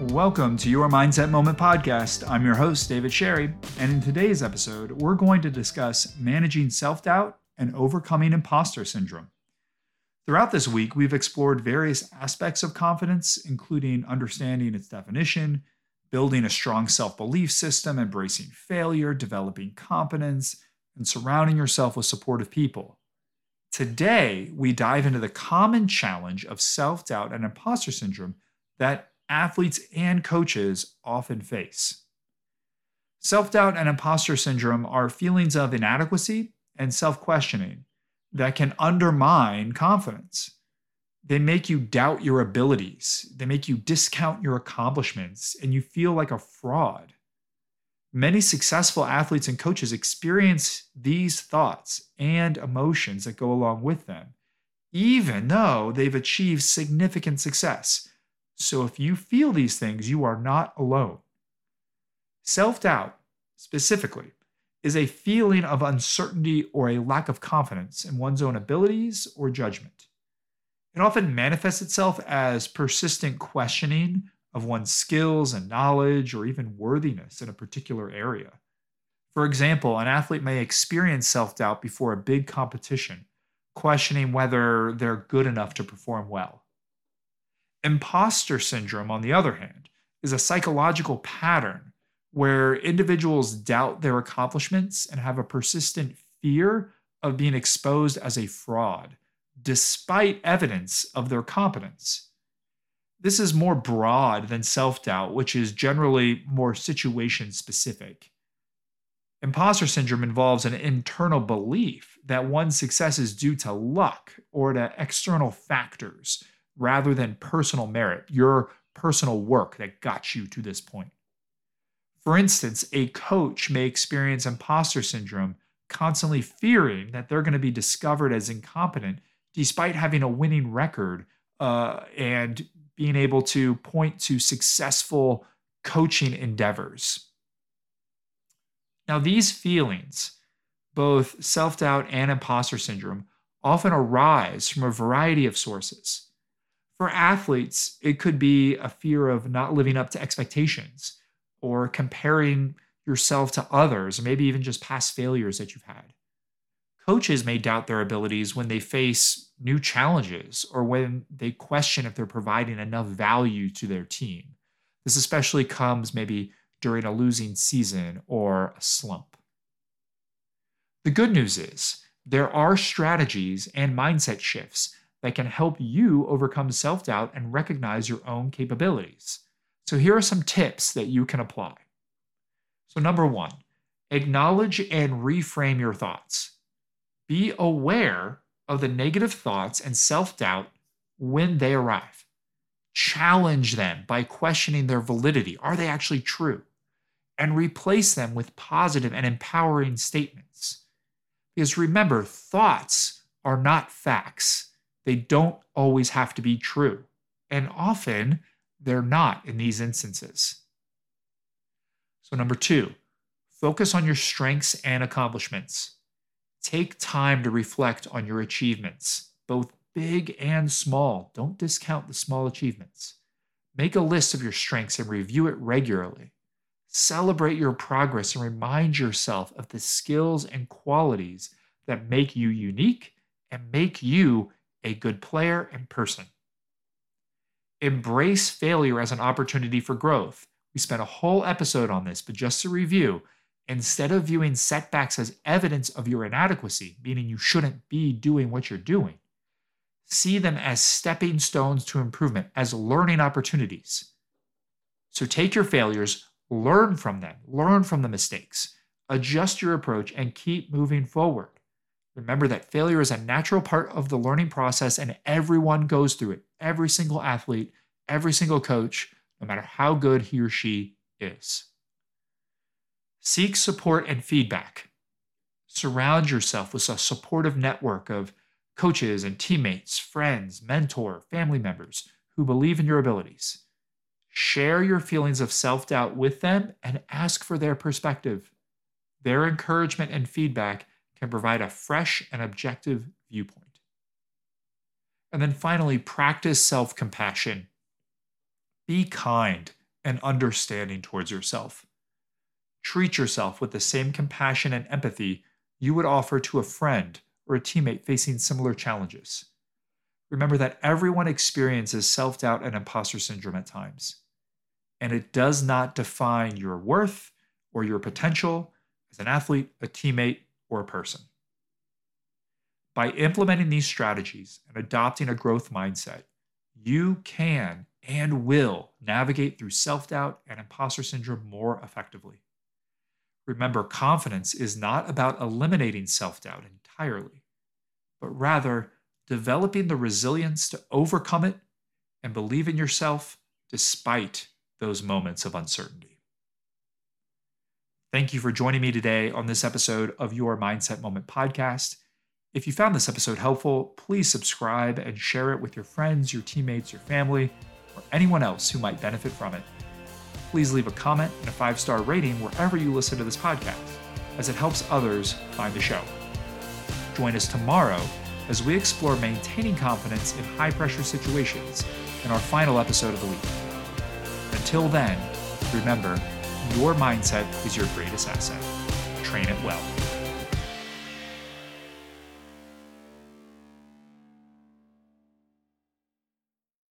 Welcome to your Mindset Moment podcast. I'm your host, David Sherry, and in today's episode, we're going to discuss managing self doubt and overcoming imposter syndrome. Throughout this week, we've explored various aspects of confidence, including understanding its definition, building a strong self belief system, embracing failure, developing competence, and surrounding yourself with supportive people. Today, we dive into the common challenge of self doubt and imposter syndrome that athletes and coaches often face. Self doubt and imposter syndrome are feelings of inadequacy and self questioning that can undermine confidence. They make you doubt your abilities, they make you discount your accomplishments, and you feel like a fraud. Many successful athletes and coaches experience these thoughts and emotions that go along with them, even though they've achieved significant success. So if you feel these things, you are not alone. Self doubt, specifically, is a feeling of uncertainty or a lack of confidence in one's own abilities or judgment. It often manifests itself as persistent questioning of one's skills and knowledge or even worthiness in a particular area. For example, an athlete may experience self doubt before a big competition, questioning whether they're good enough to perform well. Imposter syndrome, on the other hand, is a psychological pattern where individuals doubt their accomplishments and have a persistent fear of being exposed as a fraud, despite evidence of their competence. This is more broad than self doubt, which is generally more situation specific. Imposter syndrome involves an internal belief that one's success is due to luck or to external factors rather than personal merit, your personal work that got you to this point. For instance, a coach may experience imposter syndrome, constantly fearing that they're going to be discovered as incompetent despite having a winning record uh, and being able to point to successful coaching endeavors. Now, these feelings, both self doubt and imposter syndrome, often arise from a variety of sources. For athletes, it could be a fear of not living up to expectations or comparing yourself to others, or maybe even just past failures that you've had. Coaches may doubt their abilities when they face new challenges or when they question if they're providing enough value to their team. This especially comes maybe during a losing season or a slump. The good news is there are strategies and mindset shifts that can help you overcome self doubt and recognize your own capabilities. So, here are some tips that you can apply. So, number one, acknowledge and reframe your thoughts. Be aware of the negative thoughts and self doubt when they arrive. Challenge them by questioning their validity. Are they actually true? And replace them with positive and empowering statements. Because remember, thoughts are not facts, they don't always have to be true. And often, they're not in these instances. So, number two, focus on your strengths and accomplishments. Take time to reflect on your achievements, both big and small. Don't discount the small achievements. Make a list of your strengths and review it regularly. Celebrate your progress and remind yourself of the skills and qualities that make you unique and make you a good player and person. Embrace failure as an opportunity for growth. We spent a whole episode on this, but just to review, instead of viewing setbacks as evidence of your inadequacy, meaning you shouldn't be doing what you're doing, see them as stepping stones to improvement, as learning opportunities. So take your failures, learn from them, learn from the mistakes, adjust your approach, and keep moving forward. Remember that failure is a natural part of the learning process and everyone goes through it. Every single athlete, every single coach, no matter how good he or she is. Seek support and feedback. Surround yourself with a supportive network of coaches and teammates, friends, mentor, family members who believe in your abilities. Share your feelings of self doubt with them and ask for their perspective. Their encouragement and feedback can provide a fresh and objective viewpoint. And then finally, practice self compassion. Be kind and understanding towards yourself. Treat yourself with the same compassion and empathy you would offer to a friend or a teammate facing similar challenges. Remember that everyone experiences self doubt and imposter syndrome at times, and it does not define your worth or your potential as an athlete, a teammate, or a person. By implementing these strategies and adopting a growth mindset, you can and will navigate through self doubt and imposter syndrome more effectively. Remember, confidence is not about eliminating self doubt entirely, but rather developing the resilience to overcome it and believe in yourself despite those moments of uncertainty. Thank you for joining me today on this episode of Your Mindset Moment podcast. If you found this episode helpful, please subscribe and share it with your friends, your teammates, your family, or anyone else who might benefit from it. Please leave a comment and a five star rating wherever you listen to this podcast, as it helps others find the show. Join us tomorrow as we explore maintaining confidence in high pressure situations in our final episode of the week. Until then, remember, your mindset is your greatest asset. Train it well.